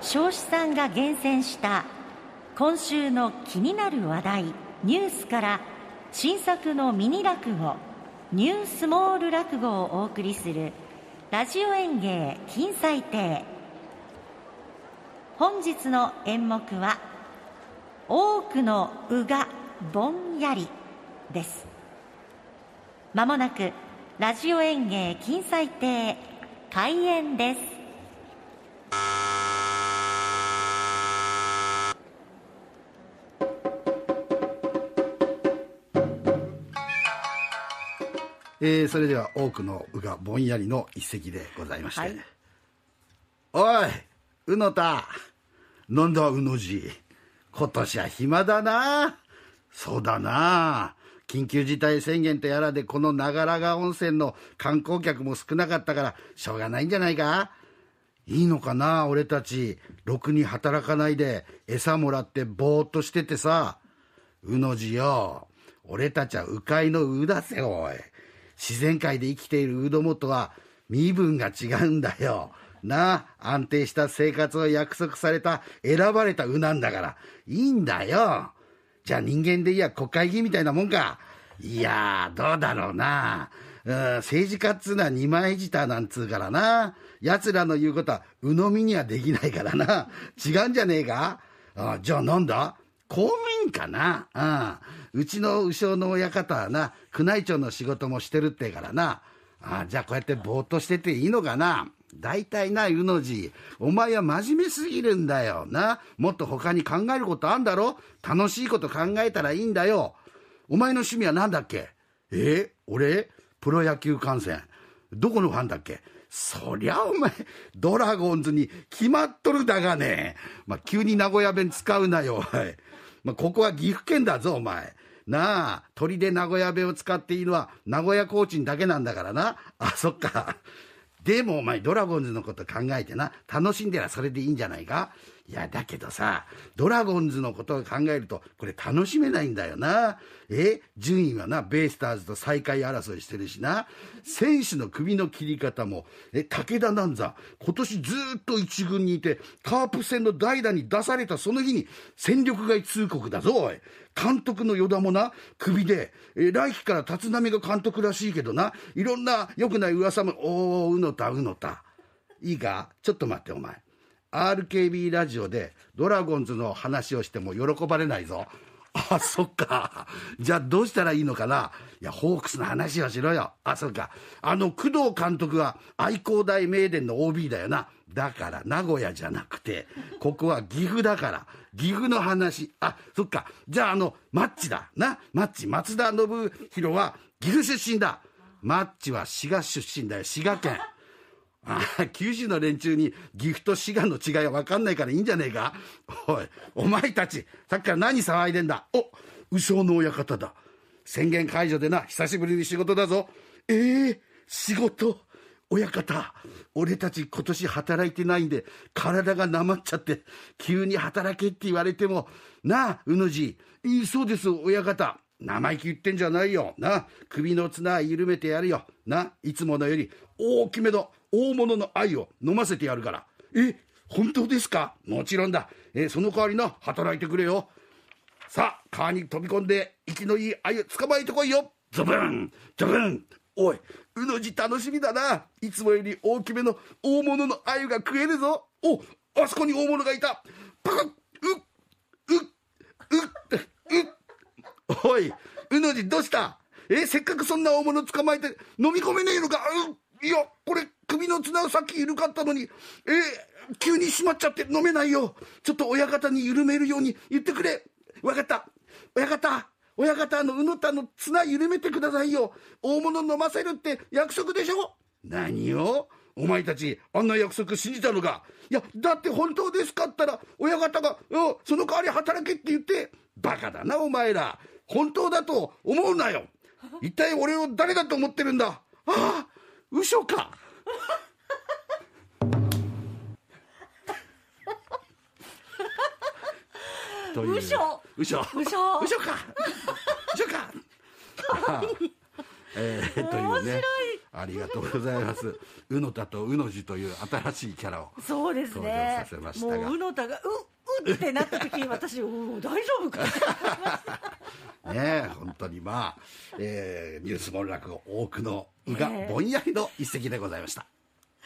彰子さんが厳選した今週の気になる話題ニュースから新作のミニ落語ニュースモール落語をお送りするラジオ演芸金彩亭。本日の演目は多くのうがぼんやりです。まもなくラジオ演芸金彩亭開演です。えー、それでは多くのうがぼんやりの一席でございまして、はい、おいうのたなんだうのじ今年は暇だな。そうだな。緊急事態宣言とやらでこの長良川温泉の観光客も少なかったからしょうがないんじゃないか。いいのかな俺たち。ろくに働かないで餌もらってぼーっとしててさ。うのじよ。俺たちは鵜飼のうだせおい自然界で生きているうどもとは身分が違うんだよ。なあ、安定した生活を約束された選ばれたうなんだから、いいんだよ。じゃあ人間でいや国会議員みたいなもんか。いやどうだろうな。うん、政治家っつうのは二枚舌なんつうからな。奴らの言うことは鵜呑みにはできないからな。違うんじゃねえか？あじゃあなんだ？公務員かな？うん。うちの右将の親方はな、宮内庁の仕事もしてるってからな。あじゃあこうやってぼーっとしてていいのかな。大体な、うのじ、お前は真面目すぎるんだよ。な。もっと他に考えることあんだろ楽しいこと考えたらいいんだよ。お前の趣味は何だっけ？え俺？プロ野球観戦。どこのファンだっけ？そりゃお前、ドラゴンズに決まっとるだがね。まあ、急に名古屋弁使うなよ、はい。まあ、ここは岐阜県だぞ、お前。なあ、鳥で名古屋弁を使っていいのは名古屋コーチンだけなんだからな。あ、そっか。でもお前ドラゴンズのこと考えてな、楽しんでらそれでいいんじゃないか？いや、だけどさ、ドラゴンズのことを考えると、これ楽しめないんだよな。え？順位はな、ベイスターズと最下位争いしてるしな。選手の首の切り方も、え、武田なんざ、今年ずっと一軍にいて、カープ戦の代打に出されたその日に、戦力外通告だぞ、おい。監督の与田もな、首で、え、来季から立浪が監督らしいけどな、いろんな良くない噂も、おー、うのた、うのた。いいか？ちょっと待って、お前。RKB ラジオでドラゴンズの話をしても喜ばれないぞ。あ、そっか。じゃあどうしたらいいのかな。いや、ホークスの話をしろよ。あ、そっか。あの、工藤監督は愛工大名電の OB だよな。だから、名古屋じゃなくて、ここは岐阜だから、岐阜の話。あ、そっか。じゃあ、あの、マッチだ。な？マッチ、松田信弘は岐阜出身だ。マッチは滋賀出身だよ。滋賀県。ああ、九州の連中に岐阜と滋賀の違いは分かんないからいいんじゃねえか？おい、お前たち、さっきから何騒いでんだ？お、右将の親方だ。宣言解除でな、久しぶりに仕事だぞ。ええー、仕事？親方、俺たち今年働いてないんで、体がなまっちゃって、急に働けって言われても、なあ、うのじ、いいそうです、親方。生意気言ってんじゃないよ。な、首の綱緩めてやるよ。な、いつものより大きめの大物の愛を飲ませてやるから。え、本当ですか？もちろんだ。えその代わりな、働いてくれよ。さあ、川に飛び込んで、息のいい愛を捕まえてこいよ。ズブンズブンおい、うの字楽しみだな。いつもより大きめの大物の鮎が食えるぞ。お、あそこに大物がいた。パカッ、う、う、うっ、う、おい、うの字どうした？え、せっかくそんな大物捕まえて飲み込めねえのかう、いや、これ首の綱さっき緩かったのに、え急に閉まっちゃって飲めないよ。ちょっと親方に緩めるように言ってくれ。わかった。親方、親方のうのたの綱緩めてくださいよ。大物飲ませるって約束でしょ何を？お前たち、あんな約束信じたのかいや、だって本当ですかったら、親方が、うんその代わり働けって言って、バカだな、お前ら。本当だと思うなよ。一体俺を誰だと思ってるんだ？ああ、嘘か。という。嘘。嘘。嘘。嘘か。嘘か。えー、というね。ありがとうございます。うのたとうの字という新しいキャラをそうです登ね場させましたが。もううのたがううってなった時私う大丈夫かね。え本当にまあ、えーニュースモール落語多くのうがぼんやりの一席でございました、